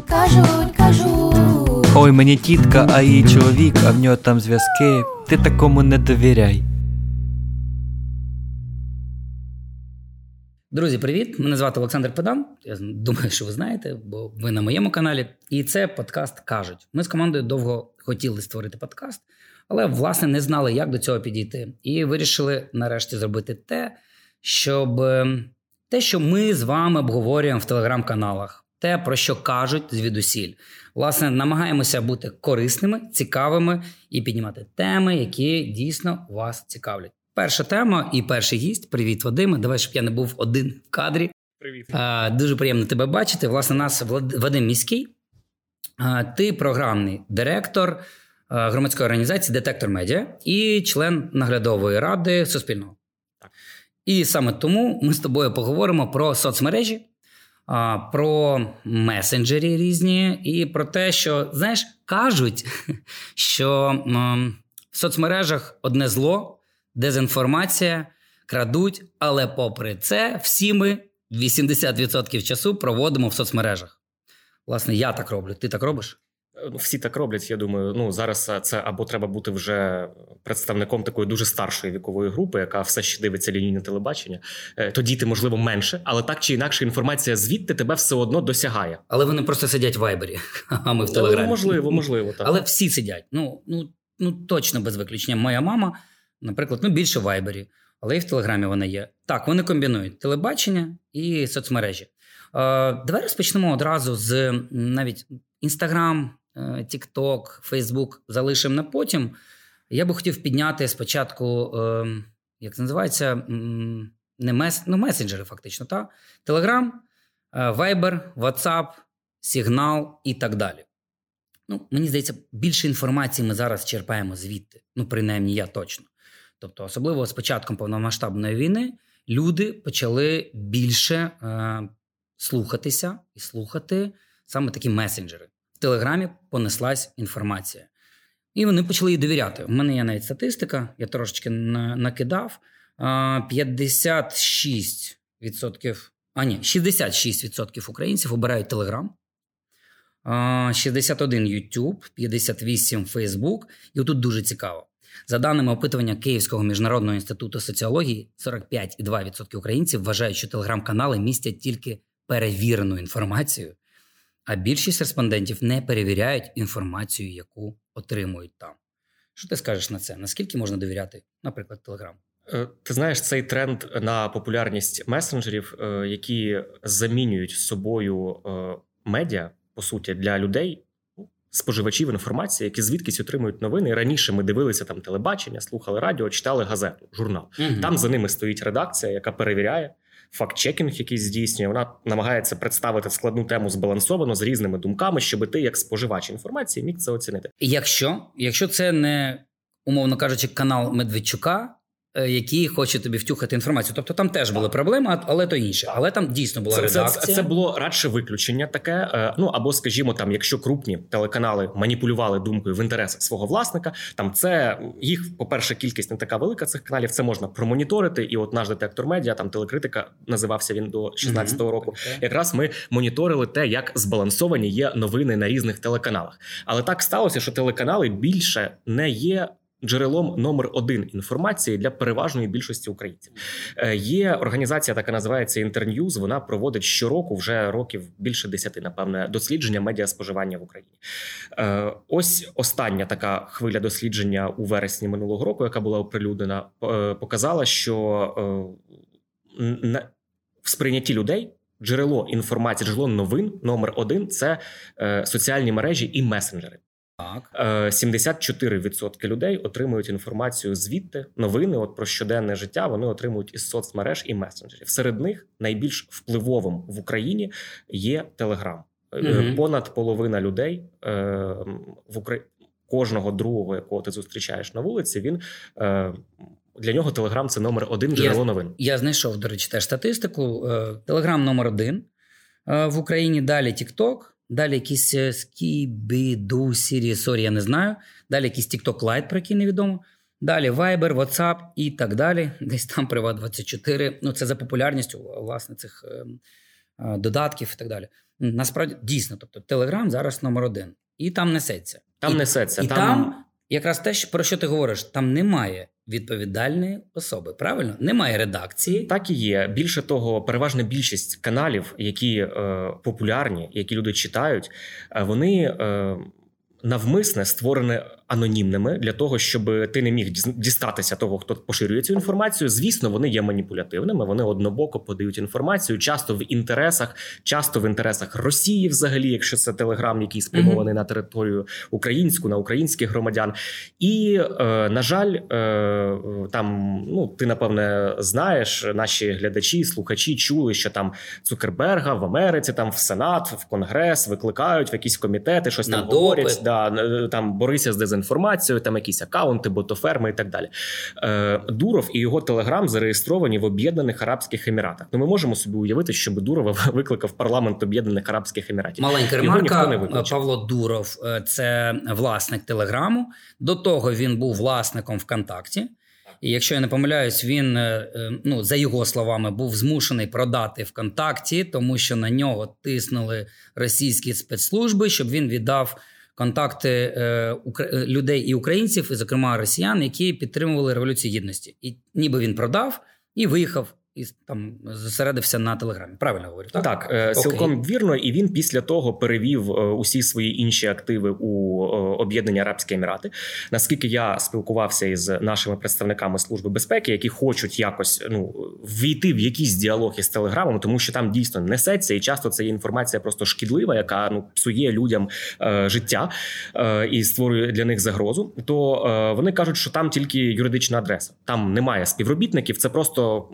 кажуть, кажуть. Ой, мені тітка, а її чоловік, а в нього там зв'язки. Ти такому не довіряй. Друзі, привіт! Мене звати Олександр Педан. Я думаю, що ви знаєте, бо ви на моєму каналі. І це подкаст кажуть. Ми з командою довго хотіли створити подкаст, але власне не знали, як до цього підійти. І вирішили нарешті зробити те, щоб ем, те, що ми з вами обговорюємо в телеграм-каналах, те, про що кажуть звідусіль. Власне, намагаємося бути корисними, цікавими і піднімати теми, які дійсно вас цікавлять. Перша тема і перший гість. Привіт, Вадиме. Давай, щоб я не був один в кадрі. Привіт. А, Дуже приємно тебе бачити. Власне, нас Вадим Міський. А, Ти програмний директор громадської організації Детектор Медіа і член наглядової ради Суспільного. Так. І саме тому ми з тобою поговоримо про соцмережі, про месенджері різні, і про те, що знаєш, кажуть, що в соцмережах одне зло, дезінформація, крадуть, але попри це, всі ми 80% часу проводимо в соцмережах. Власне, я так роблю. Ти так робиш? Ну, всі так роблять. Я думаю, ну зараз це або треба бути вже представником такої дуже старшої вікової групи, яка все ще дивиться лінійне телебачення. Е, тоді ти, можливо, менше, але так чи інакше інформація звідти тебе все одно досягає. Але вони просто сидять в вайбері, а ми в ну, телеграмі. Можливо, можливо, так. Але всі сидять. Ну ну ну точно без виключення. Моя мама, наприклад, ну більше в вайбері, але і в телеграмі вона є. Так, вони комбінують телебачення і соцмережі. Е, Давай розпочнемо одразу з навіть інстаграм. TikTok, Facebook залишимо на потім. Я би хотів підняти спочатку, ем, як це називається, не мес, ну, месенджери, фактично, та? Telegram, е, Viber, WhatsApp, Signal і так далі. Ну, Мені здається, більше інформації ми зараз черпаємо звідти. Ну, принаймні, я точно. Тобто, особливо з початком повномасштабної війни, люди почали більше е, слухатися і слухати саме такі месенджери. Телеграмі понеслась інформація. І вони почали їй довіряти. У мене є навіть статистика, я трошечки накидав. 56%, а ні, 66% українців обирають Телеграм, 61 YouTube, 58 Facebook. І отут дуже цікаво. За даними опитування Київського міжнародного інституту соціології, 45,2% українців вважають, що телеграм-канали містять тільки перевірену інформацію, а більшість респондентів не перевіряють інформацію, яку отримують там. Що ти скажеш на це? Наскільки можна довіряти, наприклад, Телеграм? Ти знаєш цей тренд на популярність месенджерів, е, які замінюють собою е, медіа, по суті, для людей, споживачів інформації, які звідкись отримують новини. раніше ми дивилися там телебачення, слухали радіо, читали газету, журнал. Угу. Там за ними стоїть редакція, яка перевіряє факт-чекінг, який здійснює. Вона намагається представити складну тему збалансовано з різними думками, щоб ти, як споживач інформації, міг це оцінити. Якщо, Якщо це не умовно кажучи, канал Медведчука. Е, які хоче тобі втюхати інформацію. Тобто там теж були проблеми, але то інше. Але там дійсно була це, редакція. Це, це було радше виключення таке. Е, ну або, скажімо, там, якщо крупні телеканали маніпулювали думкою в інтересах свого власника, там це їх, по-перше, кількість не така велика цих каналів. Це можна промоніторити. І от наш детектор медіа, там телекритика називався він до 16-го року. Okay. Якраз ми моніторили те, як збалансовані є новини на різних телеканалах. Але так сталося, що телеканали більше не є джерелом номер один інформації для переважної більшості українців. Е, є організація, така називається Інтерньюз. Вона проводить щороку, вже років більше десяти, напевне, дослідження медіаспоживання в Україні. Е, ось остання така хвиля дослідження у вересні минулого року, яка була оприлюднена, е, показала, що в сприйнятті людей. Джерело інформації, джерело новин номер один це е, соціальні мережі і месенджери. Так. 74% е, людей отримують інформацію звідти, новини от про щоденне життя. Вони отримують із соцмереж і месенджерів. Серед них найбільш впливовим в Україні є Телеграм. Угу. Понад половина людей е, в Україні кожного другого, якого ти зустрічаєш на вулиці, він для нього Телеграм це номер один джерело я, новин. Я знайшов, до речі, теж статистику. Telegram номер один в Україні. Далі TikTok. Далі якісь Скібіду, Сірі, sorry, я не знаю. Далі якийсь TikTok Lite, про який невідомо. Далі Viber, WhatsApp і так далі. Десь там Privat 24. Ну, це за популярністю власне цих е, е, додатків і так далі. Насправді дійсно, тобто Telegram зараз номер один, і там несеться. Там і, несеться. І там... якраз те, про що ти говориш, там немає відповідальної особи. Правильно? Немає редакції. Так і є. Більше того, переважна більшість каналів, які е, популярні, які люди читають, е, вони е, навмисне створені анонімними для того, щоб ти не міг дістатися того, хто поширює цю інформацію. Звісно, вони є маніпулятивними. Вони однобоко подають інформацію, часто в інтересах, часто в інтересах Росії, взагалі, якщо це телеграм, який спрямований на територію українську, на українських громадян. І е, на жаль, е, там ну ти напевне знаєш, наші глядачі, слухачі чули, що там Цукерберга в Америці, там в Сенат, в Конгрес викликають в якісь комітети, щось На там говорять. Да, там борися з дезінформацією, там якісь акаунти, ботоферми і так далі. Е, Дуров і його телеграм зареєстровані в Об'єднаних Арабських Еміратах. Ну ми можемо собі уявити, щоб Дурова викликав парламент Об'єднаних Арабських Еміратів. Маленька ремарка. Павло Дуров е, це власник Телеграму. До того він був власником ВКонтакті. І якщо я не помиляюсь, він е, е, ну за його словами був змушений продати ВКонтакті, тому що на нього тиснули російські спецслужби, щоб він віддав контакти е, е, людей і українців, і зокрема росіян, які підтримували революцію гідності. І ніби він продав і виїхав і там зосередився на телеграмі. Правильно говорю, так? Так, е, Окей. цілком вірно, і він після того перевів е, усі свої інші активи у е, Об'єднані Арабські Емірати. Наскільки я спілкувався із нашими представниками служби безпеки, які хочуть якось ну ввійти в якийсь діалог із телеграмом, тому що там дійсно несеться, і часто це є інформація просто шкідлива, яка ну псує людям е, життя е, і створює для них загрозу. То е, вони кажуть, що там тільки юридична адреса, там немає співробітників, це просто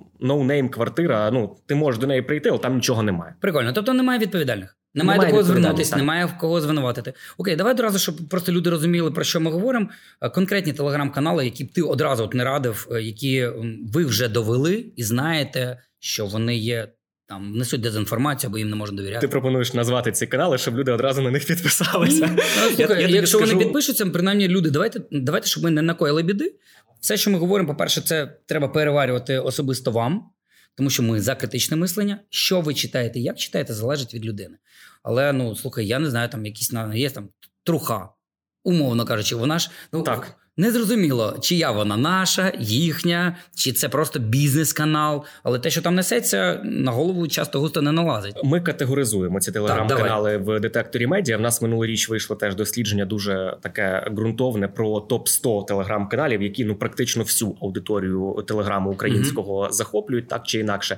no-name квартира. Ну ти можеш до неї прийти, але там нічого немає. Прикольно. Тобто немає відповідальних. Немає, Немає до кого звернутися, немає в кого звинуватити. Окей, давай одразу, щоб просто люди розуміли, про що ми говоримо. Е, Конкретні телеграм-канали, які б ти одразу от не радив, е, які ви вже довели і знаєте, що вони є там, несуть дезінформацію або їм не можна довіряти. Ти пропонуєш назвати ці канали, щоб люди одразу на них підписалися. Ну, слухай, тобі якщо вони підпишуться, принаймні люди, давайте, давайте, щоб ми не накоїли біди. Все, що ми говоримо, по-перше, це треба переварювати особисто вам, тому що ми за критичне мислення. Що ви читаєте, як читаєте, залежить від людини. Але ну слухай, я не знаю, там якісь на- є там труха, умовно кажучи, вона ж ну Так. Незрозуміло, чия вона наша, їхня, чи це просто бізнес-канал. Але те, що там несеться, на голову часто густо не налазить. Ми категоризуємо ці телеграм-канали в детекторі медіа. В нас минулоріч вийшло теж дослідження дуже таке ґрунтовне про топ 100 телеграм-каналів, які ну практично всю аудиторію телеграму українського захоплюють так чи інакше.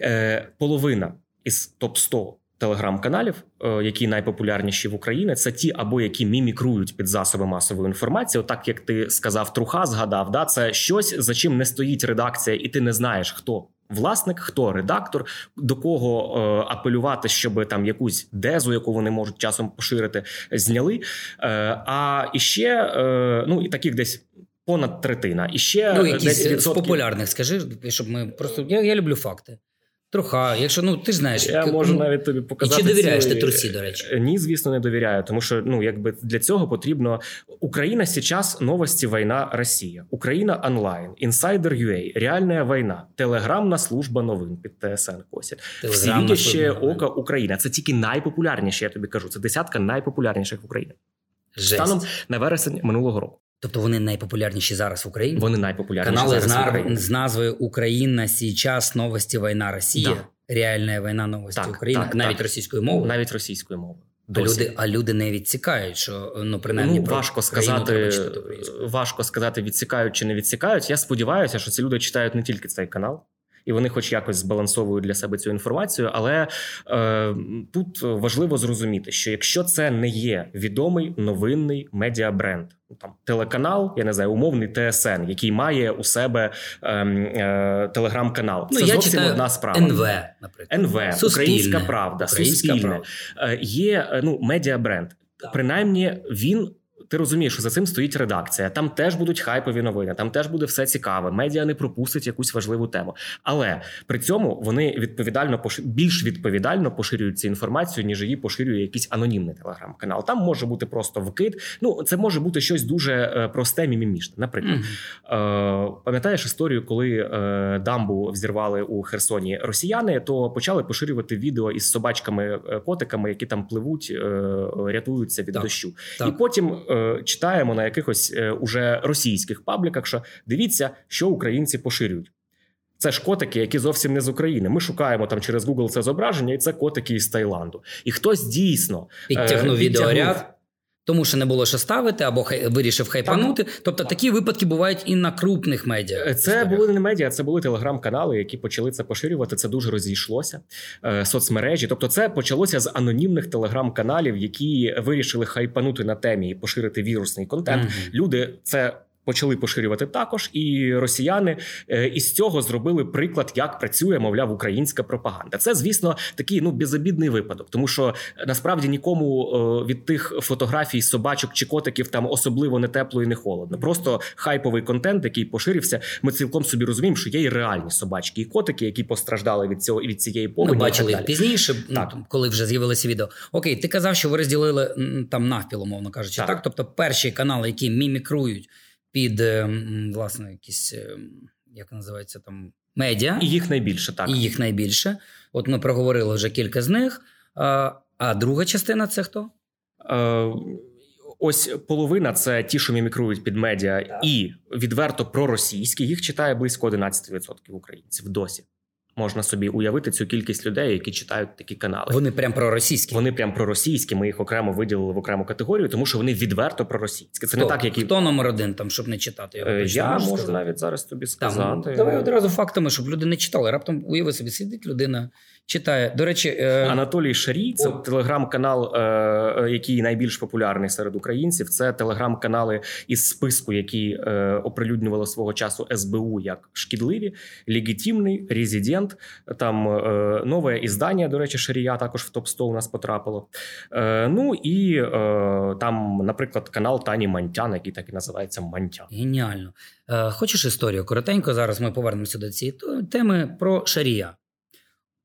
Е, половина із топ 100 Телеграм-каналів, е, які найпопулярніші в Україні, це ті або які мімікрують під засоби масової інформації. Отак як ти сказав, труха згадав, да це щось за чим не стоїть редакція, і ти не знаєш, хто власник, хто редактор, до кого е, апелювати, щоб там якусь дезу, яку вони можуть часом поширити, зняли. Е, а іще е, ну і таких десь. Понад третина. І ще Ну, якісь 10% з популярних, скажи, щоб ми просто. Я, я люблю факти. Труха, якщо ну ти ж знаєш, Я можу ну, навіть тобі показати. І чи довіряєш цілий- ти Турці, до речі? Е, Ні, звісно, не довіряю, тому що ну якби для цього потрібно Україна сейчас новості війна Росія, Україна онлайн, Insider.ua, реальна війна, телеграмна служба новин під ТСН косять. Всі ще ока Україна. Це тільки найпопулярніші. Я тобі кажу. Це десятка найпопулярніших в Україні. Жесть. Станом на вересень минулого року. Тобто вони найпопулярніші зараз в Україні. Вони найпопулярніші Канали зараз з. Україні. з назвою Україна сейчас новості війна Росія. Да. Реальна війна новості Так, України, так, навіть так. російською мовою. навіть російською мовою. а люди, а люди не відсікають, що ну принаймні ну, про важко сказати, важко сказати, відсікають чи не відсікають. Я сподіваюся, що ці люди читають не тільки цей канал. І вони, хоч якось збалансовують для себе цю інформацію, але е, тут важливо зрозуміти, що якщо це не є відомий новинний медіабренд, там телеканал, я не знаю, умовний ТСН, який має у себе е, е, телеграм-канал, Ну, це я зовсім читаю одна справа. НВ, наприклад. НВ, Суспільне. Українська Правда, Українська Суспільне правда. Е, є е, ну медіабренд. Так. Принаймні він ти розумієш, що за цим стоїть редакція. Там теж будуть хайпові новини, там теж буде все цікаве. Медіа не пропустить якусь важливу тему. Але при цьому вони відповідально більш відповідально поширюють цю інформацію, ніж її поширює якийсь анонімний телеграм-канал. Там може бути просто вкид. Ну це може бути щось дуже е, просте, мімімішне. Наприклад. Е, пам'ятаєш історію, коли е, дамбу взірвали у Херсоні росіяни, то почали поширювати відео із собачками е, котиками, які там пливуть, е, рятуються від Так, дощу. так. І потім читаємо на якихось е, уже російських пабліках, що дивіться, що українці поширюють. Це ж котики, які зовсім не з України. Ми шукаємо там через Google це зображення, і це котики із Таїланду. І хтось дійсно Підтягнув е, відеоряд. Тому що не було що ставити, або хай вирішив хайпанути. Тобто такі випадки бувають і на крупних медіа. Е, Це були не медіа, це були телеграм-канали, які почали це поширювати. Це дуже розійшлося. Е, соцмережі. Тобто, це почалося з анонімних телеграм-каналів, які вирішили хайпанути на темі і поширити вірусний контент. Мгм. Люди це. Почали поширювати також, і росіяни е, із цього зробили приклад, як працює, мовляв, українська пропаганда. Це, звісно, такий ну безобідний випадок, тому що насправді нікому е, від тих фотографій собачок чи котиків там особливо не тепло і не холодно. Просто хайповий контент, який поширився. Ми цілком собі розуміємо, що є і реальні собачки і котики, які постраждали від цього від цієї. Ми і бачили так пізніше, ну, Так. коли вже з'явилося відео. Окей, ти казав, що ви розділили там навпіл, умовно кажучи. Так. Так. Тобто перші канали, які мімікрують під е, власне якісь, е, як називається там, медіа, І їх найбільше так. і їх найбільше. От ми проговорили вже кілька з них. А, а друга частина це хто? Е, Ось половина це ті, що мімікрують під медіа, і відверто проросійські. Їх читає близько 11% українців досі. Можна собі уявити цю кількість людей, які читають такі канали. Вони прям проросійські. Вони прям проросійські. Ми їх окремо виділили в окрему категорію, тому що вони відверто проросійські. Це хто? не так, як і хто номер один, там, щоб не читати його. Е, я можу сказати? навіть зараз тобі сказати. ну, давай одразу фактами, щоб люди не читали. Раптом уяви собі, сидить людина, читає. До речі, е, Анатолій Шарій, це телеграм-канал, е, який найбільш популярний серед українців. Це телеграм-канали із списку, які е, оприлюднювало свого часу СБУ як шкідливі, легітимний, резидент. Там е, нове іздання, до речі, Шарія також в топ 100 у нас потрапило. Е, ну і е, там, наприклад, канал Тані Мантян, який так і називається Мантян. Геніально. Е, хочеш історію? Коротенько, зараз ми повернемося до цієї теми про Шарія.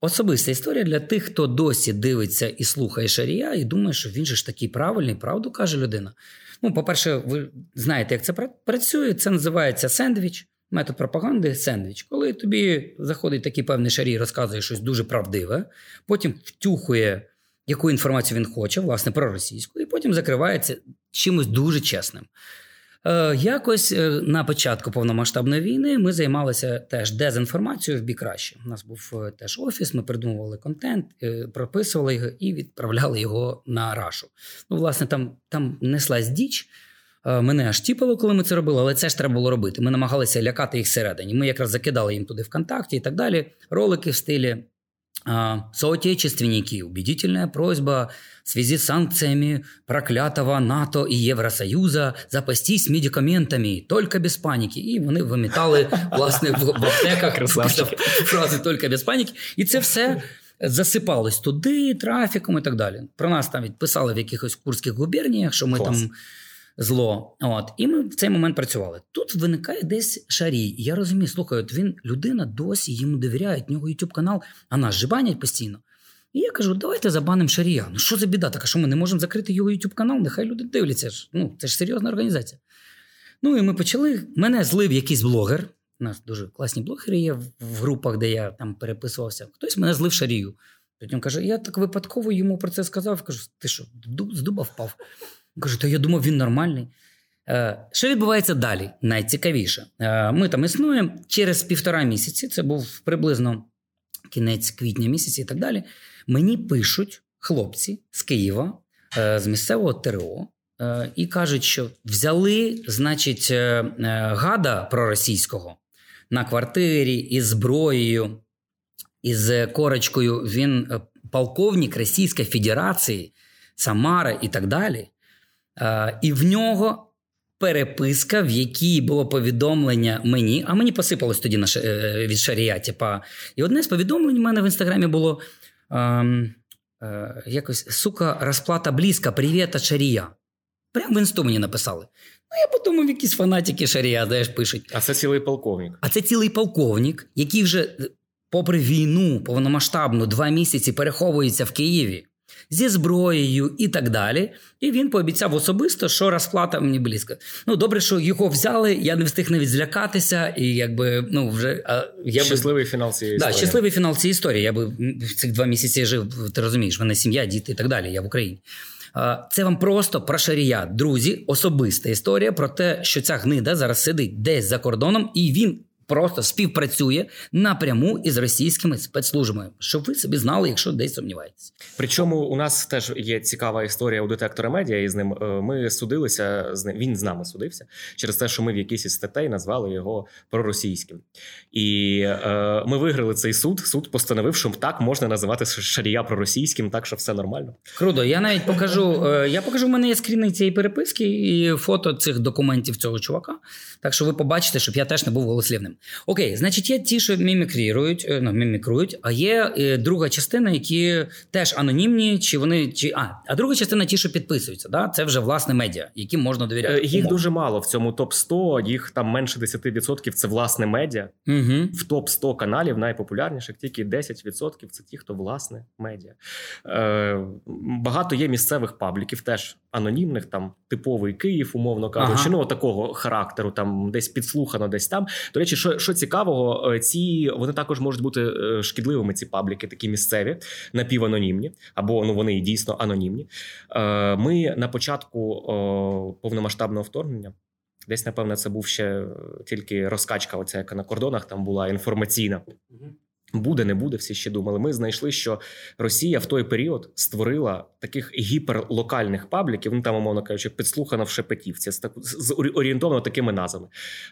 Особиста історія для тих, хто досі дивиться і слухає Шарія, і думає, що він же ж такий правильний, правду каже людина. Ну, по-перше, ви знаєте, як це працює. Це називається сендвіч, метод пропаганди сендвіч. Коли тобі заходить такий певний шарій, розказує щось дуже правдиве, потім втюхує, яку інформацію він хоче, власне, про російську, і потім закривається чимось дуже чесним. Е, якось е, на початку повномасштабної війни ми займалися теж дезінформацією в бік краще. У нас був е, теж офіс, ми придумували контент, е, прописували його і відправляли його на рашу. Ну, власне, там, там неслась діч. Е, Мене аж тіпало, коли ми це робили, але це ж треба було робити. Ми намагалися лякати їх всередині. Ми якраз закидали їм туди ВКонтакті і так далі. Ролики в стилі соотечественники, убедительная просьба в связи с санкциями проклятого НАТО і Євросоюза запастись медикаментами, только без паніки. І вони вимітали власне в, аптеках фрази «только без паніки. І це все засипалось туди трафіком і так далі. Про нас там писали в якихось курських губерніях, що ми Клас. там зло. От. І ми в цей момент працювали. Тут виникає десь шарій. Я розумію, слухай, от він людина досі йому довіряє, в нього YouTube канал, а нас же банять постійно. І я кажу, давайте забанимо Шарія. Ну що за біда? така, що ми не можемо закрити його YouTube канал? Нехай люди дивляться. Ну, це ж серйозна організація. Ну і ми почали. Мене злив якийсь блогер. У нас дуже класні блогери є в групах, де я там переписувався. Хтось мене злив Шарію. Потім каже: я так випадково йому про це сказав. Кажу, ти що, з дуба впав? Кажу, та я думав, він нормальний. Е, Що відбувається далі? Найцікавіше. Е, Ми там існуємо через півтора місяці, це був приблизно кінець квітня місяця і так далі. Мені пишуть хлопці з Києва, е, з місцевого ТРО, і кажуть, що взяли, значить, гада проросійського на квартирі із зброєю, із корочкою. Він полковник Російської Федерації, Самара і так далі. Е, І в нього переписка, в якій було повідомлення мені, а мені посипалось тоді на, ша- е, від шарія. Типа, і одне з повідомлень у мене в інстаграмі було ем, е, якось сука, розплата близька, привіт шарія. Прямо в інсту мені написали. Ну, я подумав, якісь фанатики шарія, знаєш, пишуть. А це цілий полковник. А це цілий полковник, який вже, е, попри війну повномасштабну, два місяці переховується в Києві зі зброєю і так далі. І він пообіцяв особисто, що розплата мені близько. Ну, добре, що його взяли, я не встиг навіть злякатися, і якби ну вже а, я би- Щасливий фінал цієї Да, історії. щасливий фінал цієї історії. Я би в цих два місяці жив, ти розумієш, в мене сім'я, діти і так далі. Я в Україні. А, Це вам просто про шарія. Друзі, особиста історія про те, що ця гнида зараз сидить десь за кордоном, і він просто співпрацює напряму із російськими спецслужбами, щоб ви собі знали, якщо десь сумніваєтесь. Причому у нас теж є цікава історія у детектора медіа. І з ним е, ми судилися з ним. Він з нами судився через те, що ми в якійсь із статей назвали його проросійським. І е, ми виграли цей суд. Суд постановив, що так можна називати шарія проросійським, так що все нормально. Круто, я навіть покажу. е, Я покажу, в мене є скріни цієї переписки і фото цих документів цього чувака. Так що ви побачите, щоб я теж не був голослівним. Окей, значить, є ті, що мімікрірують, е, ну, мімікрують, а є е, друга частина, які теж анонімні, чи вони. чи А, а друга частина ті, що підписуються. Да? Це вже власне медіа, яким можна довіряти. Е, Їх дуже мало в цьому топ 100 їх там менше 10% Це власне медіа. Угу. В топ 100 каналів найпопулярніших тільки 10% це ті, хто власне медіа. Е, багато є місцевих пабліків, теж анонімних, там типовий Київ, умовно кажучи, Ага. ну такого характеру, там десь підслухано, десь там. До речі, що, що цікавого, е, ці вони також можуть бути е, шкідливими. Ці пабліки, такі місцеві, напіванонімні, або ну вони дійсно анонімні. Е, ми на початку повномасштабного вторгнення. Десь, напевно, це був ще тільки розкачка, оця яка на кордонах там була інформаційна. Буде, не буде, всі ще думали. Ми знайшли, що Росія в той період створила таких гіперлокальних пабліків, ну там, умовно кажучи, підслухана в Шепетівці, з, таку- з орі- орієнтовано такими назвами,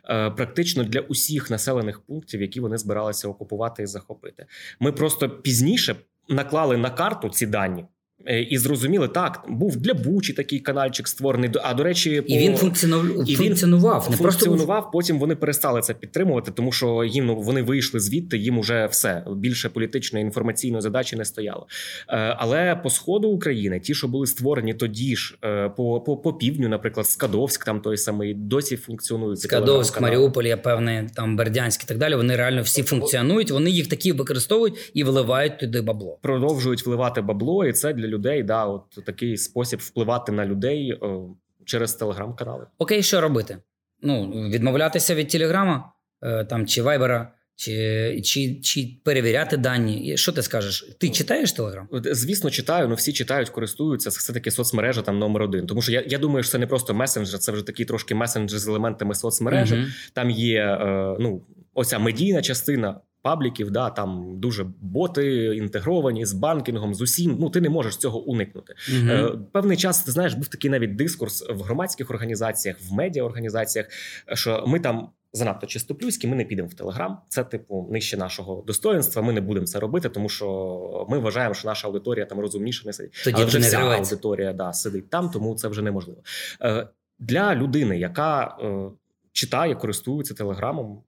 е, практично для усіх населених пунктів, які вони збиралися окупувати і захопити. Ми просто пізніше наклали на карту ці дані. Е, І зрозуміли, так був для Бучі такий канальчик створений. А до речі, І він функціонував, і він функціонував. Не просто. Потім вони перестали це підтримувати, тому що їм ну, вони вийшли звідти. Їм уже все більше політичної інформаційної задачі не стояло. Е, але по сходу України, ті, що були створені тоді ж е, по, по, по півдню, наприклад, Скадовськ, там той самий досі функціонують. ці Скадовськ. Маріуполь, я певний, там Бердянськ і так далі. Вони реально всі функціонують. Вони їх такі використовують і вливають туди бабло. продовжують вливати бабло, і це для людей да, от такий спосіб впливати на людей е, через телеграм-канали. Окей, що робити? Ну, відмовлятися від Телеграма е, там, чи Вайбера, чи, чи, чи перевіряти дані. Що ти скажеш? Ти читаєш Телеграм? Звісно, читаю, ну всі читають, користуються. Це все-таки соцмережа там номер один. Тому що я, я думаю, що це не просто месенджер, це вже такий трошки месенджер з елементами соцмережі. Мгм. Там є е, ну, оця медійна частина. Пабліків, да, там дуже боти інтегровані з банкінгом, з усім. Ну ти не можеш цього уникнути. Е, Певний час ти знаєш, був такий навіть дискурс в громадських організаціях, в медіаорганізаціях, що ми там занадто чистоплюйські, ми не підемо в Телеграм. Це типу нижче нашого достоинства. Ми не будемо це робити, тому що ми вважаємо, що наша аудиторія там розумніша не сидить. Тоді Але вже вся зривається. аудиторія да, сидить там, тому це вже неможливо. Е, Для людини, яка е, читає, користується телеграмом,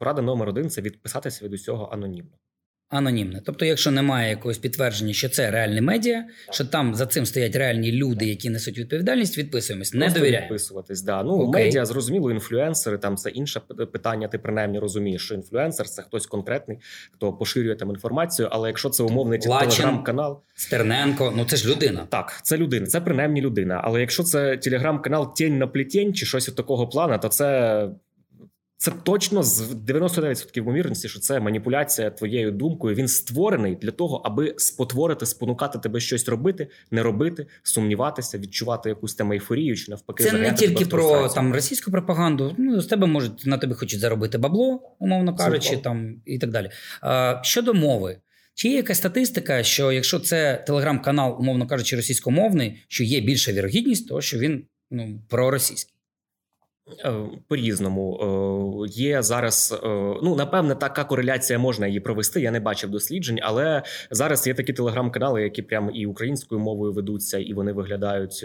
порада номер один це відписатися від усього анонімно. Анонімне. Тобто, якщо немає якогось підтвердження, що це реальні медіа, що там за цим стоять реальні люди, які несуть відповідальність, відписуємось. Не довіряємо. відписуватись. Да. Ну, Окей. медіа, зрозуміло, інфлюенсери, там це інше питання. Ти принаймні розумієш, що інфлюенсер це хтось конкретний, хто поширює там інформацію. Але якщо це умовний телеграм-канал, Стерненко, ну це ж людина. так, це людина, це принаймні людина. Але якщо це телеграм-канал Тінь на плетень чи щось такого плана, то це. Це точно з 99% ймовірності, що це маніпуляція твоєю думкою. Він створений для того, аби спотворити, спонукати тебе щось робити, не робити, сумніватися, відчувати якусь там ейфорію чи навпаки. Це не тільки про там російську пропаганду. Ну з тебе можуть на тебе хочуть заробити бабло, умовно кажучи, Цілком. там і так далі. А, щодо мови. Чи є якась статистика, що якщо це телеграм-канал, умовно кажучи, російськомовний, що є більша вірогідність, того що він ну проросійський? Е, По-різному Е, є зараз. е, Ну напевне, така кореляція можна її провести. Я не бачив досліджень, але зараз є такі телеграм-канали, які прямо і українською мовою ведуться, і вони виглядають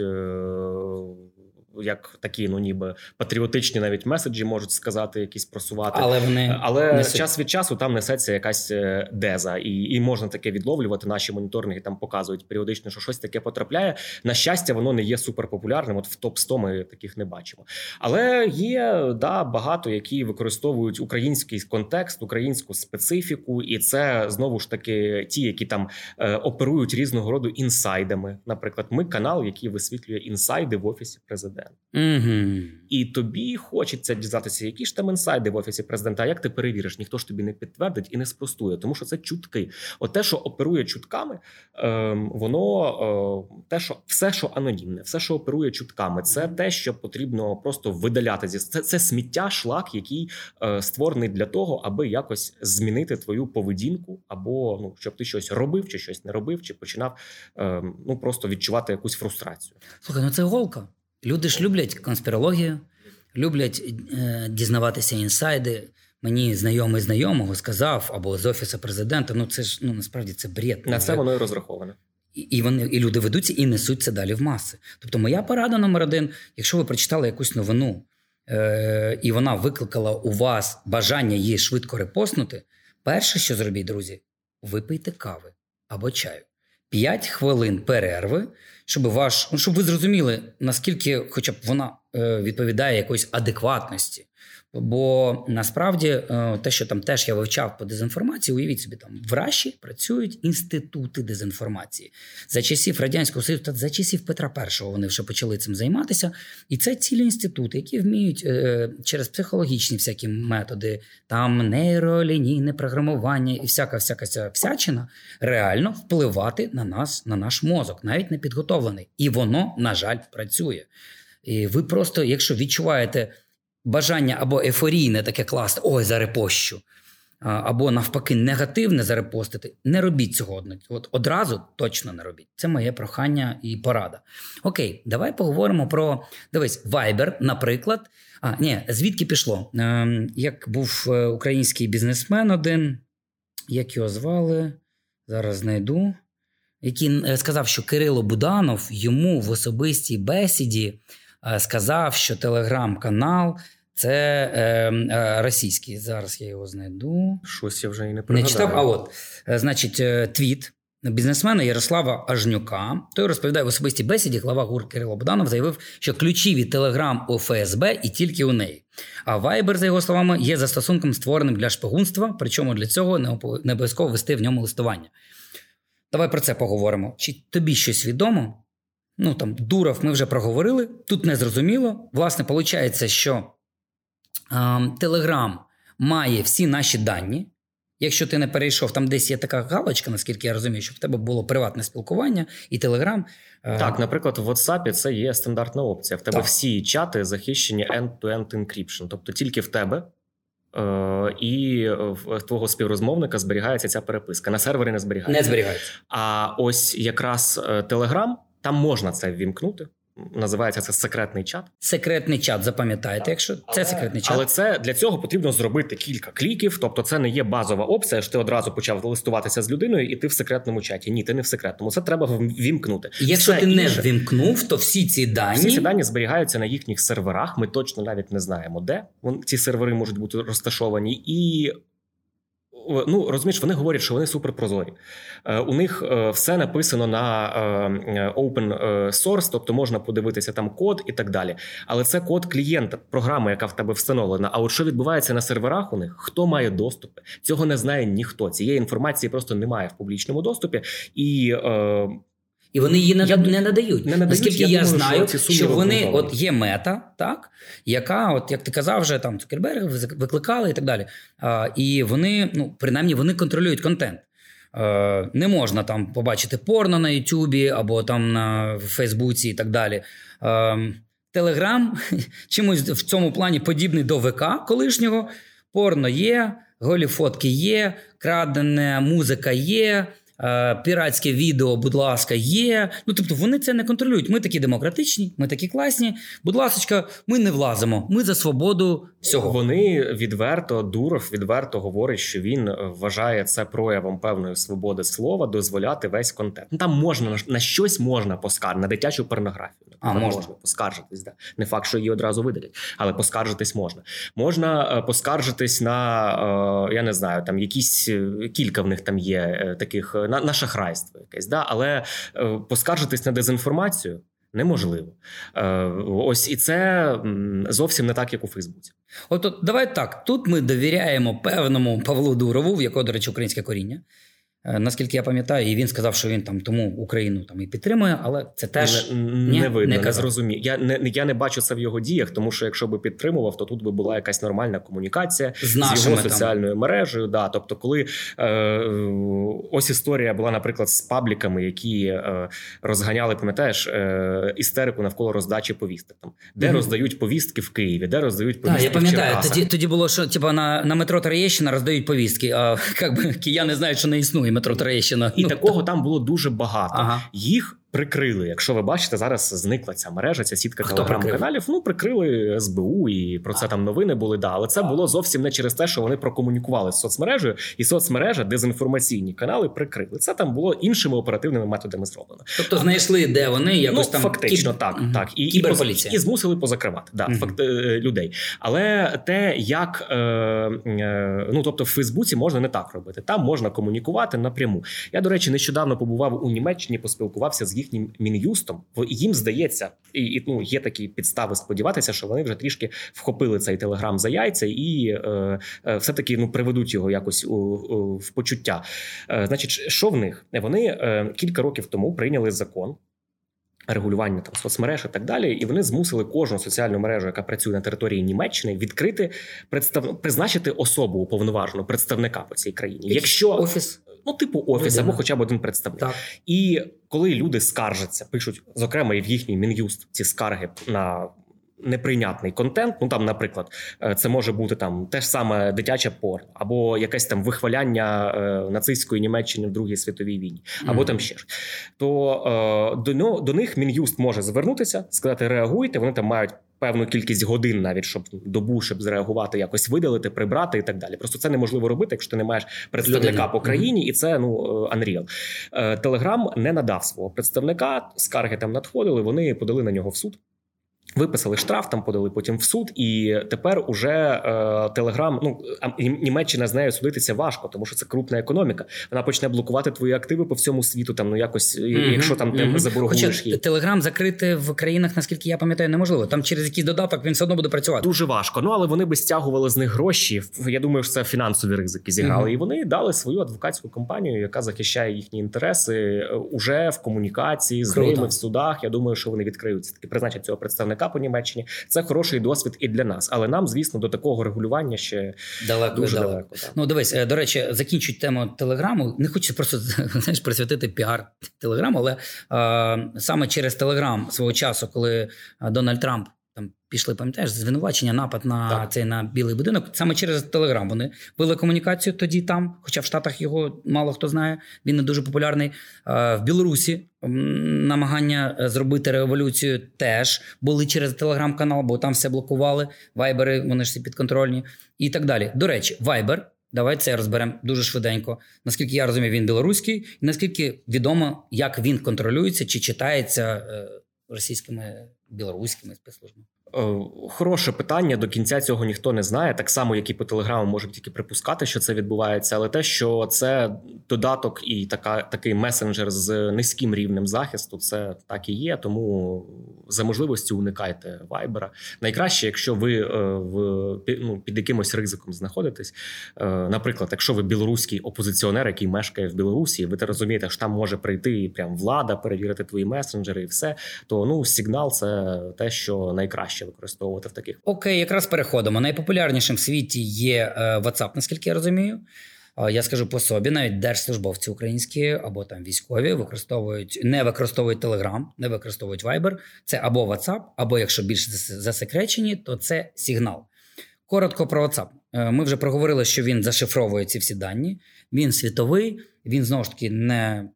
як такі, ну ніби патріотичні навіть меседжі можуть сказати, якісь просувати. Але вони Але несуть. час від часу там несеться якась е, деза, і, і можна таке відловлювати. Наші моніторинги там показують періодично, що щось таке потрапляє. На щастя, воно не є суперпопулярним. От в топ 100 ми таких не бачимо. Але є да багато, які використовують український контекст, українську специфіку, і це знову ж таки ті, які там е, оперують різного роду інсайдами. Наприклад, ми канал, який висвітлює інсайди в офісі президента. Угу. І тобі хочеться дізнатися, які ж там інсайди в офісі президента. А як ти перевіриш? Ніхто ж тобі не підтвердить і не спростує, тому що це чутки. От те, що оперує чутками, ем, воно е, те, що все, що анонімне, все, що оперує чутками, це те, що потрібно просто видаляти зі це, це сміття, шлак, який е, створений для того, аби якось змінити твою поведінку, або ну щоб ти щось робив, чи щось не робив, чи починав ем, ну просто відчувати якусь фрустрацію. Слухай, ну це голка. Люди ж люблять конспірологію, люблять е, дізнаватися інсайди. Мені знайомий знайомого сказав або з офісу президента. Ну це ж ну насправді це бред. На Ну, це воно і розраховане. І- І вони і люди ведуться і несуть це далі в маси. Тобто, моя порада номер один: якщо ви прочитали якусь новину, е, і вона викликала у вас бажання її швидко репостнути, перше, що зробіть, друзі, випийте кави або чаю. П'ять хвилин перерви, щоб ваш, ну, щоб ви зрозуміли, наскільки, хоча б вона е, відповідає якоїсь адекватності. Бо насправді е, те, що там теж я вивчав по дезінформації, уявіть собі, там в Раші працюють інститути дезінформації. За часів Радянського Союзу та за часів Петра І вони вже почали цим займатися. І це цілі інститути, які вміють е, через психологічні всякі методи, там нейролінійне програмування і всяка всяка всячина реально впливати на нас, на наш мозок, навіть не підготовлений. І воно, на жаль, працює. І ви просто, якщо відчуваєте бажання або ейфорійне таке класти, ой, зарепощу, або навпаки, негативне зарепостити, не робіть цього от одразу точно не робіть. Це моє прохання і порада. Окей, давай поговоримо про дивись, Viber, наприклад. А, ні, звідки пішло? Ем, як був е, український бізнесмен один, як його звали, зараз знайду, який е, сказав, що Кирило Буданов йому в особистій бесіді е, сказав, що телеграм-канал це е, е, російський. Зараз я його знайду. Щось я вже і не Не читав, а от, е, значить, е, твіт бізнесмена Ярослава Ажнюка. Той розповідає в особистій бесіді, глава ГУР Кирило Буданов заявив, що ключі від Телеграм у ФСБ і тільки у неї. А Viber, за його словами, є застосунком, створеним для шпигунства, причому для цього не обов'язково вести в ньому листування. Давай про це поговоримо. Чи тобі щось відомо? Ну там Дуров ми вже проговорили. Тут не зрозуміло. Власне, виходить, що Телеграм має всі наші дані. Якщо ти не перейшов, там десь є така галочка, наскільки я розумію, щоб в тебе було приватне спілкування, і Телеграм. Так, наприклад, в WhatsApp це є стандартна опція. В тебе Так. всі чати захищені end-to-end encryption, тобто тільки в тебе. е, І в твого співрозмовника зберігається ця переписка. На сервері не зберігається. не зберігається. А ось якраз Telegram, там можна це ввімкнути. Називається це секретний чат. Секретний чат, запам'ятайте, якщо це секретний чат. Але це для цього потрібно зробити кілька кліків. Тобто, це не є базова опція. що ти одразу почав листуватися з людиною, і ти в секретному чаті. Ні, ти не в секретному. Це треба ввімкнути. Якщо Все ти не інше- ввімкнув, то всі ці дані, всі ці дані зберігаються на їхніх серверах. Ми точно навіть не знаємо, де ці сервери можуть бути розташовані. І ну розумієш, вони говорять, що вони суперпрозорі. Е, У них е, все написано на е, open е, source, тобто можна подивитися там код і так далі. Але це код клієнта, програма, яка в тебе встановлена. А от що відбувається на серверах у них, хто має доступ? Цього не знає ніхто. Цієї інформації просто немає в публічному доступі. І е, і вони її не, Я- не надають. не надають, Наскільки я я, думаю, знаю, що що, вони от є мета, так яка, от як ти казав, вже там Цукерберг викликали і так далі. А, і вони, ну принаймні, вони контролюють контент. Не можна там побачити порно на Ютубі або там на Фейсбуці і так далі. Телеграм чимось в цьому плані подібний до ВК колишнього. Порно є, голі фотки є, крадена музика є, піратське відео, будь ласка, є. Ну тобто вони це не контролюють. Ми такі демократичні, ми такі класні. Будь ласка, ми не влазимо. Ми за свободу всього. Вони відверто, Дуров відверто говорить, що він е, вважає це проявом певної свободи слова, дозволяти весь контент. Ну там можна на- щось можна поскаржити, на дитячу порнографію. А, наприклад, можна. поскаржитись. Да. Не факт, що її одразу видалять, але поскаржитись можна. Можна е, поскаржитись на е, я не знаю, там якісь е, кілька в них там є е, таких е, на, на шахрайство якесь, да, але е, поскаржитись на дезінформацію. Неможливо, Е, ось і це зовсім не так, як у Фейсбуці. От, от давай так. Тут ми довіряємо певному Павлу Дурову, в якого, до речі, українське коріння. Е, Наскільки я пам'ятаю, і він сказав, що він там тому Україну там і підтримує, але це теж не, не видно, не не, зрозумів. Я не я не бачу це в його діях, тому що якщо би підтримував, то тут би була якась нормальна комунікація з з нашими його там. соціальною мережею. Да, тобто, коли е, ось історія була, наприклад, з пабліками, які е, розганяли, пам'ятаєш, е, істерику навколо роздачі повісток. Там де Мгм. роздають повістки в Києві, де роздають А, повістки я пам'ятаю, Черкасах. тоді, тоді було, що типа на, на метро Троєщина роздають повістки, а як би кияни знають, що не існує метро Трещина. І Ну, такого там було дуже багато. Ага. Їх прикрили. Якщо ви бачите, зараз зникла ця мережа, ця сітка телеграм-каналів. Ну прикрили СБУ, і про це там новини були. Да, але це було зовсім не через те, що вони прокомунікували з соцмережею, і соцмережа дезінформаційні канали прикрили. Це там було іншими оперативними методами зроблено. Тобто знайшли, де вони якось ну, там фактично, кіб- так, Мгм. так. І, і, Кіберполіція. і змусили позакривати да, Мгм. факт, е, людей. Але те, як е, е, ну тобто в Фейсбуці можна не так робити. Там можна комунікувати напряму. Я, до речі, нещодавно побував у Німеччині, поспілкувався з їхнім мін'юстом. Їм здається, і, і ну є такі підстави сподіватися, що вони вже трішки вхопили цей телеграм за яйця і е, е, все таки ну приведуть його якось у, у, в почуття. Е, значить, що в них? Вони е, кілька років тому прийняли закон. Регулювання там соцмереж і так далі, і вони змусили кожну соціальну мережу, яка працює на території Німеччини, відкрити представ... призначити особу уповноважену представника по цій країні. Якщо офіс, ну, типу офіс або хоча б один представник. так. І коли люди скаржаться, пишуть, зокрема, і в їхній мін'юст ці скарги на неприйнятний контент. Ну там, наприклад, е, це може бути там те ж саме дитяче порно, або якесь там вихваляння е, нацистської Німеччини в Другій світовій війні, або Мгм. там ще ж. То е, до, нього- до них мін'юст може звернутися, сказати, реагуйте. Вони там мають. Певну кількість годин, навіть щоб добу, щоб зреагувати, якось видалити, прибрати і так далі. Просто це неможливо робити, якщо ти не маєш представника по країні, і це ну е, Unreal. Телеграм не надав свого представника. Скарги там надходили. Вони подали на нього в суд. Виписали штраф, там подали потім в суд, і тепер уже е, Телеграм, ну Німеччина з нею судитися важко, тому що це крупна економіка. Вона почне блокувати твої активи по всьому світу. Там ну якось, Мгм, якщо там ти мгм. заборгуєш їй. Телеграм закрити в країнах, наскільки я пам'ятаю, неможливо. Там через якийсь додаток він все одно буде працювати. Дуже важко. Ну але вони би стягували з них гроші. Я думаю, що це фінансові ризики зіграли. Мгм. І вони дали свою адвокатську компанію, яка захищає їхні інтереси е, уже в комунікації з Круто. ними в судах. Я думаю, що вони відкриються. Таки призначать цього представника по Німеччині. Це хороший досвід і для нас. Але нам, звісно, до такого регулювання ще Далеко дуже далеко. далеко. Ну, дивись, е, до речі, закінчують тему телеграму. Не хочу просто знаєш, присвятити піар телеграму, але е, саме через телеграм свого часу, коли е, Дональд Трамп там пішли, пам'ятаєш, звинувачення, напад на Так. цей на білий будинок. Саме через телеграм вони вели комунікацію тоді там, хоча в Штатах його мало хто знає. Він не дуже популярний. Е, в Білорусі намагання е, зробити революцію теж були через телеграм-канал, бо там все блокували. Вайбери, вони ж всі підконтрольні і так далі. До речі, Вайбер. Давай це розберемо дуже швиденько. Наскільки я розумію, він білоруський, і наскільки відомо, як він контролюється чи читається е, російськими білоруськими спецслужбами. Е, Хороше питання. До кінця цього ніхто не знає. Так само, як і по телеграму можуть тільки припускати, що це відбувається. Але те, що це додаток і така такий месенджер з низьким рівнем захисту, це так і є. Тому за можливості уникайте вайбера. Найкраще, якщо ви е, в ну, під якимось ризиком знаходитесь. Е, Наприклад, якщо ви білоруський опозиціонер, який мешкає в Білорусі, ви те розумієте, що там може прийти прям влада, перевірити твої месенджери і все. То ну сигнал це те, що найкраще використовувати в таких. Окей, якраз переходимо. Найпопулярнішим в світі є е, WhatsApp, наскільки я розумію. Е, Я скажу по собі, навіть держслужбовці українські або там військові використовують, не використовують Telegram, не використовують Viber. Це або WhatsApp, або якщо більш засекречені, то це сигнал. Коротко про WhatsApp. Е, Ми вже проговорили, що він зашифровує ці всі дані. Він світовий, він знову ж таки не.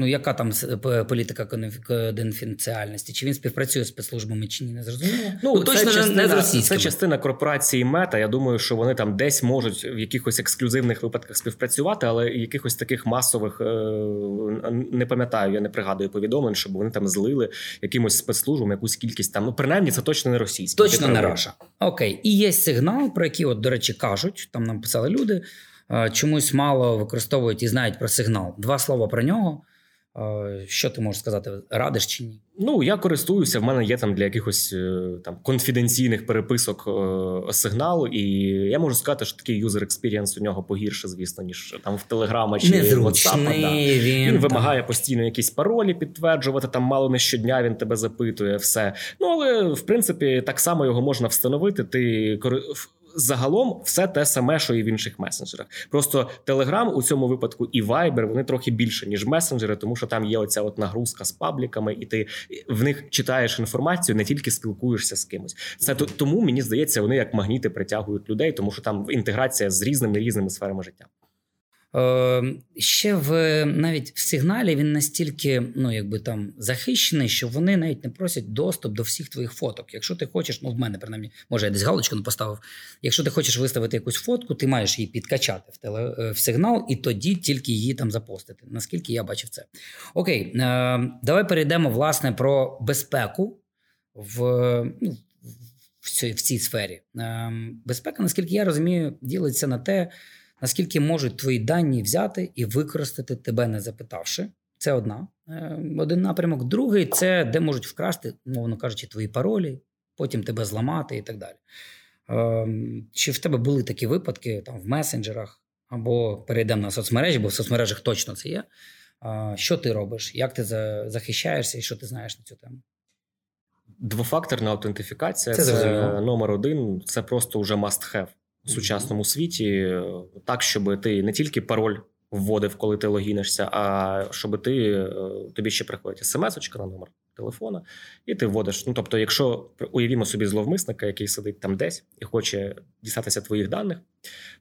Ну, яка там політика конф- конфіденціальності? Чи він співпрацює з спецслужбами, чи ні, не зрозуміло. Ну, точно не- частина, не з це частина корпорації Мета. Я думаю, що вони там десь можуть в якихось ексклюзивних випадках співпрацювати, але якихось таких масових е, не пам'ятаю, я не пригадую повідомлень, щоб вони там злили якимось спецслужбам якусь кількість там. Ну, принаймні, це точно не російські. Точно не. Раша. Окей. І є сигнал, про який, от, до речі, кажуть, там нам писали люди. е, Чомусь мало використовують і знають про сигнал. Два слова про нього. Е, Що ти можеш сказати? Радиш чи ні? Ну, я користуюся. В мене є там для якихось е, там конфіденційних переписок е, сигнал, і я можу сказати, що такий user experience у нього погірше, звісно, ніж там в Телеграма чи WhatsApp. Да. він. Він вимагає постійно якісь паролі підтверджувати. Там мало не щодня він тебе запитує, все. Ну але в принципі так само його можна встановити. Ти загалом все те саме, що і в інших месенджерах. Просто Telegram у цьому випадку і Viber, вони трохи більше ніж месенджери, тому що там є оця от нагрузка з пабліками, і ти в них читаєш інформацію, не тільки спілкуєшся з кимось. Це то- тому мені здається, вони як магніти притягують людей, тому що там інтеграція з різними різними сферами життя. Е, ще в навіть в сигналі він настільки ну, якби там захищений, що вони навіть не просять доступ до всіх твоїх фоток. Якщо ти хочеш, ну в мене принаймні, може, я десь галочку не поставив. Якщо ти хочеш виставити якусь фотку, ти маєш її підкачати в, теле, е, в сигнал, і тоді тільки її там запостити. Наскільки я бачив це. Окей, е, давай перейдемо власне про безпеку в, ну, в, цій, сфері. Е, безпека, наскільки я розумію, ділиться на те наскільки можуть твої дані взяти і використати тебе, не запитавши. Це одна е, один напрямок. Другий це де можуть вкрасти, мовно кажучи, твої паролі, потім тебе зламати і так далі. Ем, Чи в тебе були такі випадки там в месенджерах, або перейдемо на соцмережі, бо в соцмережах точно це є. Що ти робиш? Як ти захищаєшся і що ти знаєш на цю тему? Двофакторна аутентифікація Це це, номер один. Це просто вже must have в сучасному світі. Так, щоб ти не тільки пароль вводив, коли ти логінишся, а щоб ти е, тобі ще приходить смс-очка на номер телефона, і ти вводиш. Ну тобто, якщо уявімо собі зловмисника, який сидить там десь і хоче дістатися твоїх даних,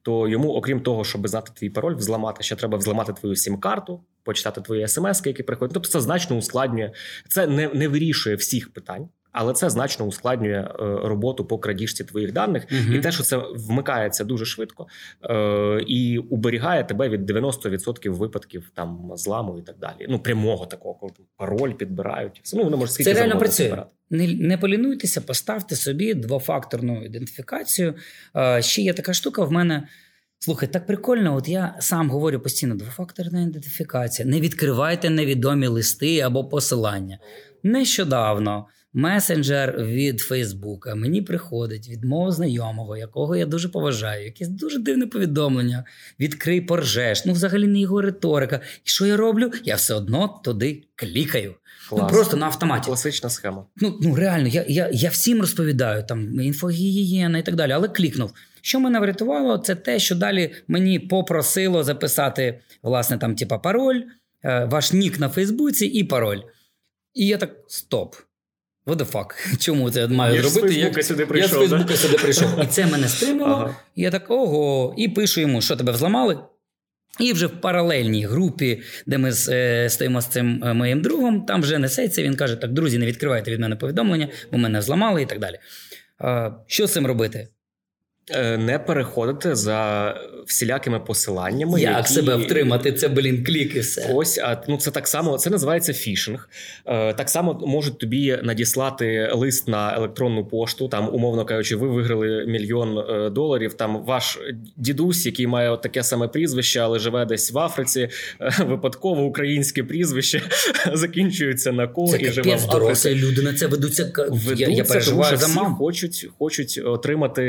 то йому, окрім того, щоб знати твій пароль, взламати, ще треба взламати твою сім-карту, почитати твої смс, які приходять. Тобто, це значно ускладнює. Це не, не вирішує всіх питань. Але це значно ускладнює е, роботу по крадіжці твоїх даних, Мгм. і те, що це вмикається дуже швидко е, і уберігає тебе від 90% випадків там зламу і так далі. Ну прямого такого, коли пароль підбирають. Ну воно може скільки Це реально працює. підбирати. Не, не полінуйтеся, поставте собі двофакторну ідентифікацію. Е, ще є така штука в мене. Слухай, так прикольно, от я сам говорю постійно: двофакторна ідентифікація. Не відкривайте невідомі листи або посилання. Нещодавно месенджер від Фейсбука мені приходить від мого знайомого, якого я дуже поважаю, якесь дуже дивне повідомлення. Відкрий поржеш. Ну, взагалі не його риторика. І що я роблю? Я все одно туди клікаю. Ну, просто на автоматі. Класична схема. Ну, ну реально, я, я, я всім розповідаю, там інфогігієна і так далі, але клікнув. Що мене врятувало, це те, що далі мені попросило записати, власне, там, типа, пароль, е, ваш нік на Фейсбуці і пароль. І я так: стоп. What the fuck? Чому це маю Я ж з? Фейсбука сюди я з Фейсбука да? сюди прийшов. І це мене стримало. Ага. Я так ого, і пишу йому, що тебе взламали. І вже в паралельній групі, де ми е, стоїмо з цим е, моїм другом, там вже несеться. Він каже: Так, друзі, не відкривайте від мене повідомлення, бо мене взламали і так далі. Що з цим робити? Е, Не переходити за всілякими посиланнями. Як які... себе втримати? Це, блін, клік і все. Ось, а ну це так само, це називається фішинг. Е, так само можуть тобі надіслати лист на електронну пошту. Там, умовно кажучи, ви виграли мільйон е, доларів. Там ваш дідусь, який має от таке саме прізвище, але живе десь в Африці, е, випадково українське прізвище закінчується на ко і живе в Африці. люди на це ведуться. Ведуться, Я, я переживаю за маму. хочуть, хочуть отримати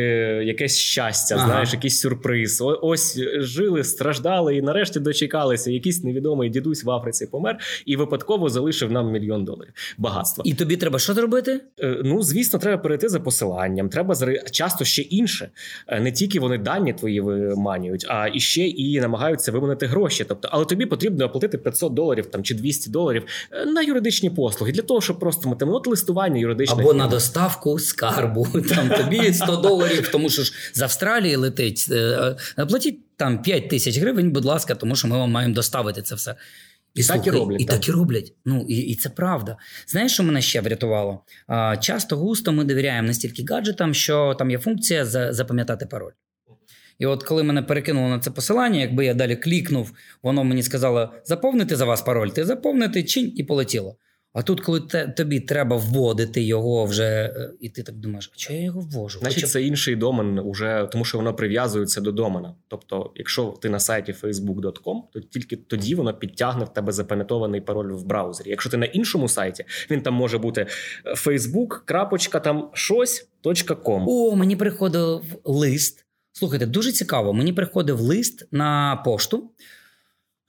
якесь щастя, Ага. знаєш, якийсь сюрприз. О- Ось жили, страждали і нарешті дочекалися. Якийсь невідомий дідусь в Африці помер і випадково залишив нам мільйон доларів. Багатства. І тобі треба що зробити? Е, Ну, звісно, треба перейти за посиланням. Треба заре- часто ще інше. Е, Не тільки вони дані твої виманюють, а і ще і намагаються виманити гроші. Тобто, але тобі потрібно оплатити 500 доларів там чи 200 доларів е, на юридичні послуги для того, щоб просто мати ну, от листування юридичне. Або на доставку скарбу. Там тобі 100 доларів, тому що ж з Австралії летить. е, е, Платіть там 5 тисяч гривень, будь ласка, тому що ми вам маємо доставити це все. І так і роблять, І так. так і роблять. Ну і, і це правда. Знаєш, що мене ще врятувало? А, часто густо ми довіряємо настільки гаджетам, що там є функція за, запам'ятати пароль. І от коли мене перекинуло на це посилання, якби я далі клікнув, воно мені сказало заповнити за вас пароль, ти заповнити чинь і полетіло. А тут, коли те, тобі треба вводити його вже, е, і ти так думаєш, а чого я його ввожу? Значить, це інший домен, уже, тому що воно прив'язується до домена. Тобто, якщо ти на сайті facebook.com, то тільки тоді воно підтягне в тебе запам'ятований пароль в браузері. Якщо ти на іншому сайті, він там може бути е, facebook, крапочка там щось, точка ком. О, мені приходив лист. Слухайте, дуже цікаво. Мені приходив лист на пошту.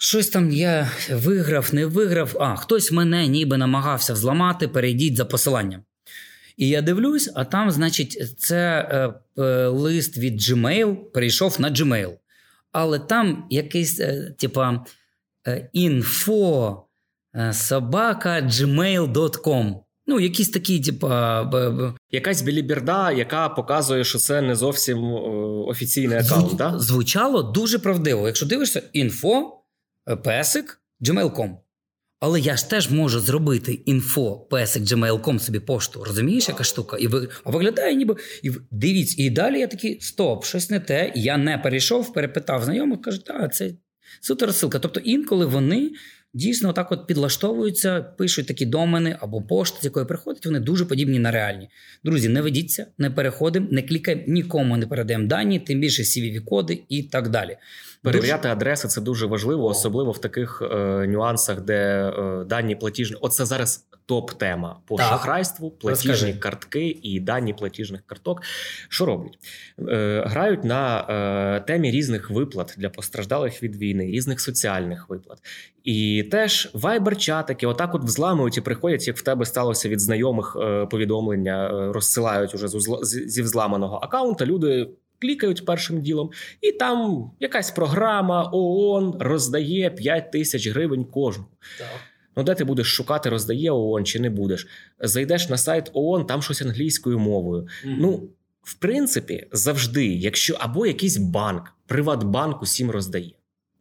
Щось там я виграв, не виграв. А, хтось мене ніби намагався взламати, перейдіть за посиланням. І я дивлюсь, а там, значить, це е, е, лист від Gmail перейшов на Gmail. Але там якийсь, е, типа, е, інфо е, собака gmail.com. Ну, якісь такі, типа. Якась біліберда, яка показує, що це не зовсім е, офіційний аккаунт. Зву- Да? Звучало дуже правдиво. Якщо дивишся, інфо, песик, gmail.com. Але я ж теж можу зробити інфо, песик, gmail.com собі пошту. Розумієш, яка штука? І виглядає ніби. І дивіться, і далі я такий: стоп, щось не те. Я не перейшов, перепитав знайомих, кажуть, так, це супер розсилка. Тобто інколи вони дійсно так от підлаштовуються, пишуть такі домени або пошти, з якої приходять, вони дуже подібні на реальні. Друзі, не ведіться, не переходимо, не клікаємо, нікому не передаємо дані, тим більше CVV-коди і так далі. Перевіряти адреси це дуже важливо, особливо в таких е, нюансах, де е, дані платіжні. Оце зараз топ-тема по Так. шахрайству, платіжні Розкажи. картки і дані платіжних карток. Що роблять? Е, грають на е, темі різних виплат для постраждалих від війни, різних соціальних виплат. І теж вайбер-чатики, отак от взламують і приходять, як в тебе сталося від знайомих е, повідомлення, е, розсилають уже з узла- зі взламаного аккаунта. Люди. Клікають першим ділом, і там якась програма ООН роздає 5 тисяч гривень кожному. Ну, де ти будеш шукати, роздає ООН чи не будеш? Зайдеш на сайт ООН, там щось англійською мовою. Ну, в принципі, завжди, якщо або якийсь банк, Приватбанк усім роздає.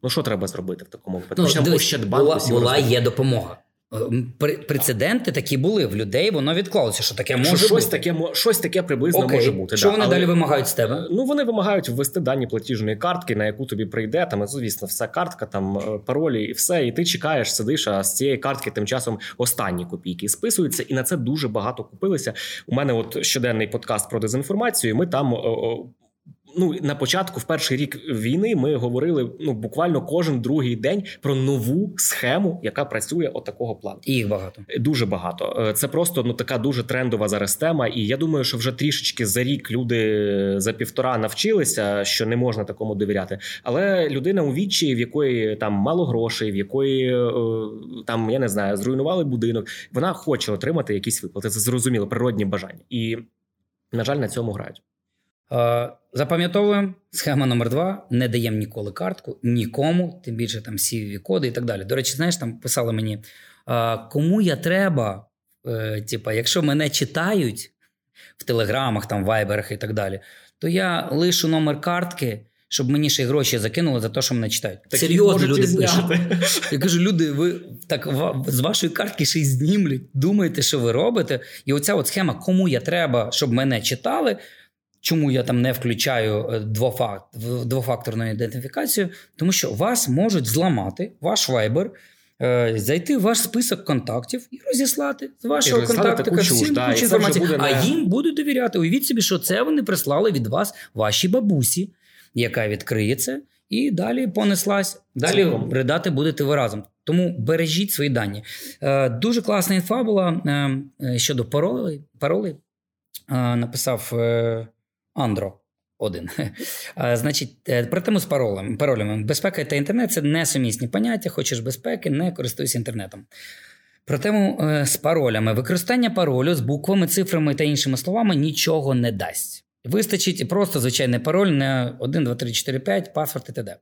Ну, що треба зробити в такому випадку? Ну, Ощадбанк була, усім була роздає? є допомога. Е, прецеденти такі були в людей, воно відклалося, що таке Що може щось бути. таке, щось таке приблизно Окей. може бути. Що да. вони Але- далі вимагають з тебе? Ну, вони вимагають ввести дані платіжної картки, на яку тобі прийде. Там, звісно, вся картка, там е, паролі і все. І ти чекаєш, сидиш, а з цієї картки тим часом останні копійки списуються, і на це дуже багато купилися. У мене от щоденний подкаст про дезінформацію. і Ми там. о, о, Ну, на початку, в перший рік війни, ми говорили ну буквально кожен другий день про нову схему, яка працює от такого плану. І їх багато. Дуже багато. Е, Це просто ну така дуже трендова зараз тема. І я думаю, що вже трішечки за рік люди за півтора навчилися, що не можна такому довіряти. Але людина у вічі, в якої там мало грошей, в якої е, там я не знаю, зруйнували будинок. Вона хоче отримати якісь виплати. Це зрозуміло, природні бажання. І на жаль, на цьому грають. Е, Запам'ятовуємо схема номер два: не даємо ніколи картку, нікому, тим більше там CVV-коди і так далі. До речі, знаєш, там писали мені, е, кому я треба, е, типа, якщо мене читають в телеграмах, там, вайберах і так далі, то я лишу номер картки, щоб мені ще й гроші закинули за те, що мене читають. Серйозно люди пишуть. Я кажу, люди, ви так з вашої картки ще й знімлять, думаєте, що ви робите. І оця от схема, кому я треба, щоб мене читали. Чому я там не включаю е, двофак- в- двофакторну ідентифікацію? Тому що вас можуть зламати, ваш вайбер, е, зайти в ваш список контактів і розіслати з вашого контактика всім да, і кучу інформації. А не- їм будуть довіряти. Уявіть собі, що це вони прислали від вас вашій бабусі, яка відкриє це, і далі понеслась. Далі Цілком. ридати будете ви разом. Тому бережіть свої дані. Е, дуже класна інфа була е, е, щодо паролей. паролей. Написав Андро. Один. А, значить, е, про тему з паролем, паролями. Безпека та інтернет це несумісні поняття. Хочеш безпеки, не користуйся інтернетом. Про тему е, з паролями. Використання паролю з буквами, цифрами та іншими словами нічого не дасть. Вистачить просто звичайний пароль, не 1, 2, 3, 4, 5, паспорт і т.д.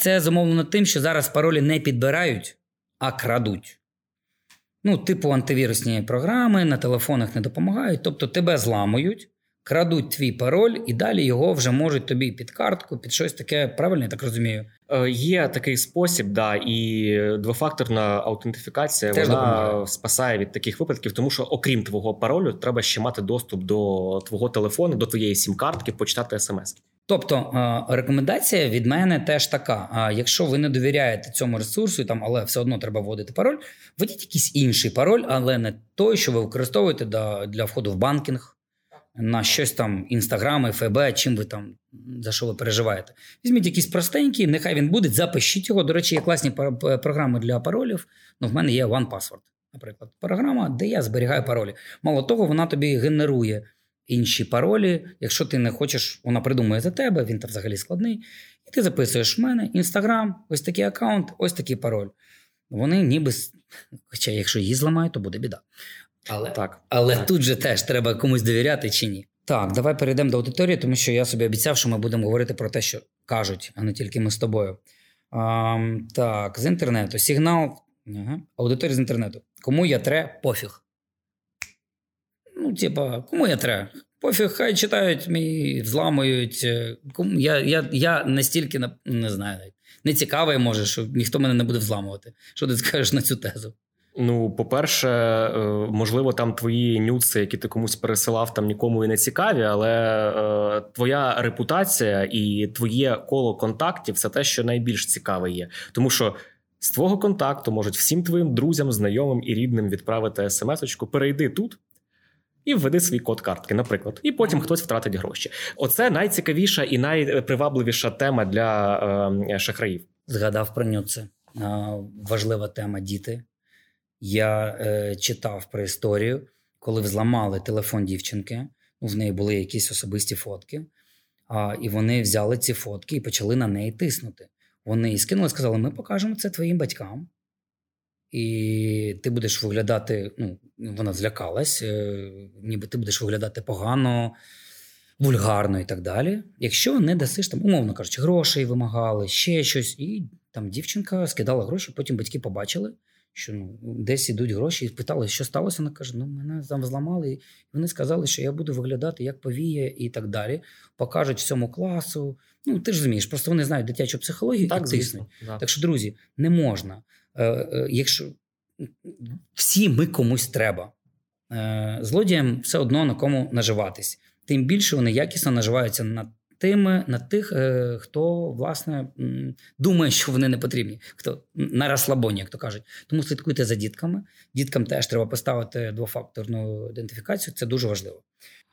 Це зумовлено тим, що зараз паролі не підбирають, а крадуть. Ну, типу антивірусні програми на телефонах не допомагають, тобто тебе зламують, крадуть твій пароль, і далі його вже можуть тобі під картку, під щось таке. Правильно, я так розумію. Е, Є такий спосіб, да, і двофакторна аутентифікація Теж вона допомагає. спасає від таких випадків, тому що окрім твого паролю, треба ще мати доступ до твого телефону, до твоєї сім-картки, почитати смс. Тобто е, рекомендація від мене теж така: якщо ви не довіряєте цьому ресурсу, там, але все одно треба вводити пароль, введіть якийсь інший пароль, але не той, що ви використовуєте для, для входу в банкінг, на щось там інстаграм, ФБ, чим ви там за що ви переживаєте. Візьміть якийсь простенький, нехай він буде, запишіть його. До речі, є класні програми для паролів. Ну, в мене є OnePassword, наприклад, програма, де я зберігаю паролі. Мало того, вона тобі генерує інші паролі. Якщо ти не хочеш, вона придумує за тебе, він там взагалі складний. І ти записуєш в мене інстаграм, ось такий аккаунт, ось такий пароль. Вони ніби. Хоча, якщо її зламають, то буде біда. Але, Так. але Так. тут же теж треба комусь довіряти чи ні. Так, давай перейдемо до аудиторії, тому що я собі обіцяв, що ми будемо говорити про те, що кажуть, а не тільки ми з тобою. А, так, з інтернету. Сигнал. Ага. Аудиторія з інтернету. Кому я тре, пофіг. Ну, типа, кому я тре? Пофіг, хай читають мій, взламують. е, Кому я, я, я настільки на- не знаю, не може, що ніхто мене не буде взламувати. Що ти скажеш на цю тезу? Ну, по-перше, е, можливо, там твої нюци, які ти комусь пересилав, там нікому і не цікаві, але е, твоя репутація і твоє коло контактів це те, що найбільш цікаве є. Тому що з твого контакту можуть всім твоїм друзям, знайомим і рідним відправити смс-очку перейди тут. І введи свій код картки, наприклад, і потім хтось втратить гроші. Оце найцікавіша і найпривабливіша тема для е, шахраїв. Згадав про нюци. Важлива тема діти. Я е, читав про історію, коли взламали телефон дівчинки. Ну, в неї були якісь особисті фотки. А, і вони взяли ці фотки і почали на неї тиснути. Вони їй скинули, сказали: ми покажемо це твоїм батькам. І ти будеш виглядати, ну, вона злякалась, е, ніби ти будеш виглядати погано, вульгарно і так далі. Якщо не дасиш там, умовно кажучи, грошей вимагали, ще щось, і там дівчинка скидала гроші, потім батьки побачили, що ну, десь ідуть гроші, і питали, що сталося. Вона каже: ну, мене там зламали, і вони сказали, що я буду виглядати як повіє і так далі. Покажуть всьому класу. Ну, ти ж розумієш, просто вони знають дитячу психологію і Так, тиснуть. звісно. Да. Так що, друзі, не можна. Е, е, якщо всі ми комусь треба. Е, злодіям все одно на кому наживатись. Тим більше вони якісно наживаються на тими, на тих, е, хто власне думає, що вони не потрібні, хто на розслабоні, як то кажуть. Тому слідкуйте за дітками. Діткам теж треба поставити двофакторну ідентифікацію. Це дуже важливо.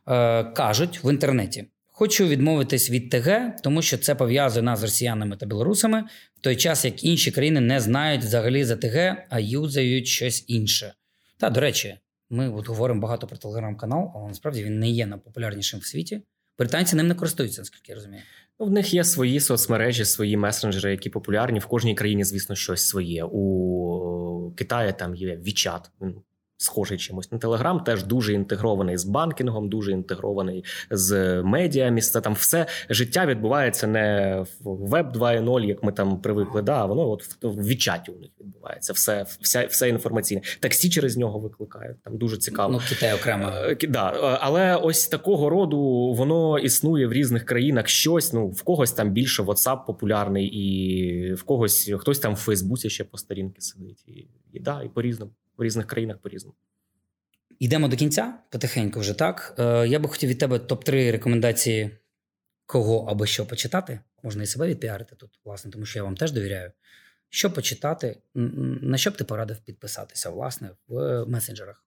Е, кажуть в інтернеті. Хочу відмовитись від ТГ, тому що це пов'язує нас з росіянами та білорусами, в той час як інші країни не знають взагалі за ТГ, а юзають щось інше. Та, до речі, ми от говоримо багато про телеграм-канал, але насправді він не є найпопулярнішим в світі. Британці ним не користуються, наскільки я розумію. Ну, В них є свої соцмережі, свої месенджери, які популярні. В кожній країні, звісно, щось своє. У Китаї там є WeChat, схожий чимось на Телеграм, теж дуже інтегрований з банкінгом, дуже інтегрований з медіа. Це там все життя відбувається не в Web 2.0, як ми там привикли. Да, а воно от в в WeChat у них відбувається. Все, вся, все інформаційне. Таксі через нього викликають. Там дуже цікаво. Ну, Китай окремо. Е, Да, е, але ось такого роду воно існує в різних країнах. Щось ну в когось там більше WhatsApp популярний, і в когось хтось там в Фейсбуці ще по сторінки сидить. І, і да, і по різному в різних країнах по різному. Йдемо до кінця, потихеньку вже так. Е, я би хотів від тебе топ-3 рекомендації, кого або що почитати. Можна і себе відпіарити тут, власне, тому що я вам теж довіряю. Що почитати, на що б ти порадив підписатися, власне, в месенджерах?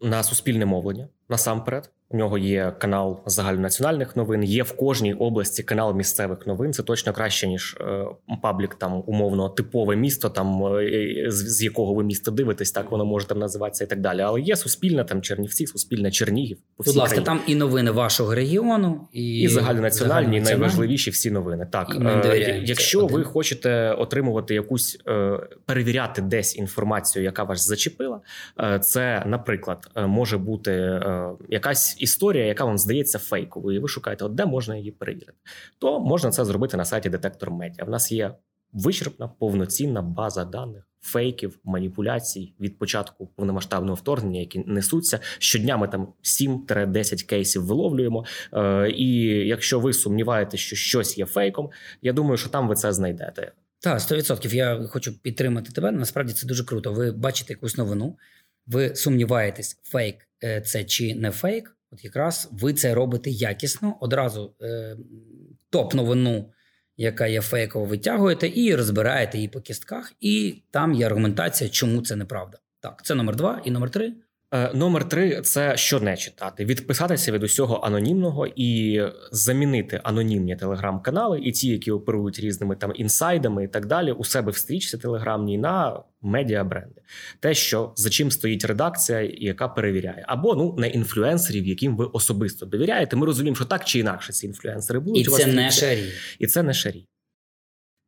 на суспільне мовлення насамперед. У нього є канал загальнонаціональних новин. Є в кожній області канал місцевих новин. Це точно краще ніж е, паблік, там умовно типове місто, там е, з, з якого ви місто дивитесь, так воно може там називатися і так далі. Але є суспільна там Чернівці, суспільна Чернігів. По Будь ласка, там і новини вашого регіону, і, І загальнонаціональні, і найважливіші всі новини. Так, Е, якщо ви один. хочете отримувати якусь е, перевіряти десь інформацію, яка вас зачепила, е, це, наприклад, е, може бути якась історія, яка вам здається фейковою, і ви шукаєте, от де можна її перевірити, то можна це зробити на сайті Детектор Медіа. В нас є вичерпна повноцінна база даних фейків, маніпуляцій від початку повномасштабного вторгнення, які несуться. Щодня ми там 7-10 кейсів виловлюємо. Е, І якщо ви сумніваєтеся, що щось є фейком, я думаю, що там ви це знайдете. Так, 100%. Я хочу підтримати тебе. Насправді це дуже круто. Ви бачите якусь новину, ви сумніваєтесь, фейк е, це чи не фейк. От якраз ви це робите якісно, одразу е, топ-новину, яка є фейкова, витягуєте і розбираєте її по кістках, і там є аргументація, чому це неправда. Так, це номер два. І номер три. Е, Номер три це що не читати, відписатися від усього анонімного і замінити анонімні телеграм-канали і ті, які оперують різними там інсайдами і так далі, у себе в стрічці телеграмній на медіабренди. Те, що за чим стоїть редакція, яка перевіряє, або ну на інфлюенсерів, яким ви особисто довіряєте. Ми розуміємо, що так чи інакше ці інфлюенсери будуть. І у вас це не шарі. і це не шарі.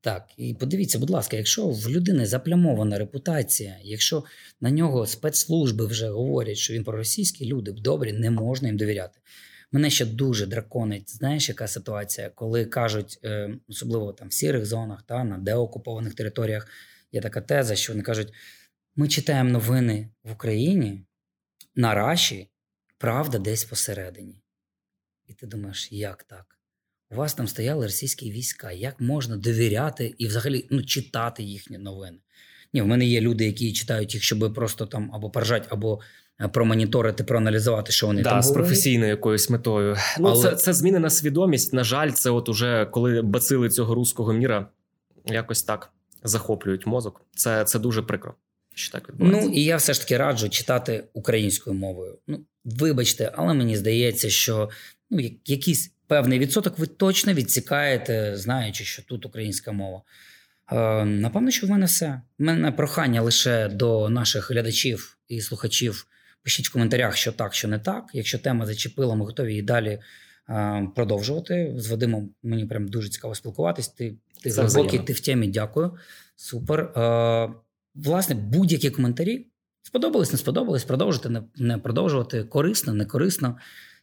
Так, і подивіться, будь ласка, якщо в людини заплямована репутація, якщо на нього спецслужби вже говорять, що він проросійський, люди добрі, не можна їм довіряти. Мене ще дуже драконить. Знаєш, яка ситуація, коли кажуть, е, особливо там в сірих зонах, та на деокупованих територіях, є така теза, що вони кажуть: ми читаємо новини в Україні на Раші, правда десь посередині. І ти думаєш, як так? У вас там стояли російські війська. Як можна довіряти і взагалі ну, читати їхні новини? Ні, в мене є люди, які читають їх, щоб просто там або поржати, або е, промоніторити, проаналізувати, що вони да, там з професійною якоюсь метою. Ну, Але- це, це змінена свідомість. На жаль, це от уже коли бацили цього руського міра якось так захоплюють мозок. Це, це дуже прикро. Що так відбувається. Ну і я все ж таки раджу читати українською мовою. Ну, вибачте, але мені здається, що ну, я- якийсь певний відсоток ви точно відсікаєте, знаючи, що тут українська мова. Е, напевно, що в мене все. У мене прохання лише до наших глядачів і слухачів. Пишіть в коментарях, що так, що не так. Якщо тема зачепила, ми готові її далі е, продовжувати. З Вадимом мені прям дуже цікаво спілкуватись. Ти, ти глибокий, ти в темі. Дякую. Супер. Е, власне, будь-які коментарі. Сподобались, не сподобались, продовжити, не, не продовжувати, корисно, не корисно.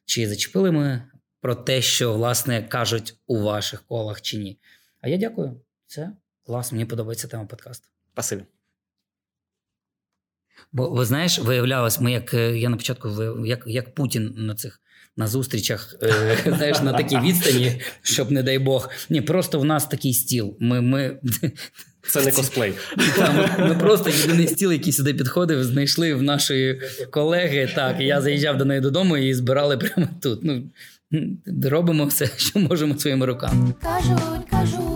Чи зачепили ми про те, що власне кажуть у ваших колах чи ні. А я дякую. Це клас, мені подобається тема подкасту. Спасибі. Бо ви знаєш, виявлялось, ми як е, я на початку як, як Путін на цих на зустрічах, е, знаєш, на такій відстані, щоб не дай Бог. Ні, просто в нас такий стіл. Ми, ми, Це не косплей. Та, ми, ми просто єдиний стіл, який сюди підходив, знайшли в нашої колеги. Так, я заїжджав до неї додому і збирали прямо тут. Ну, робимо все, що можемо своїми руками. кажуть, кажуть.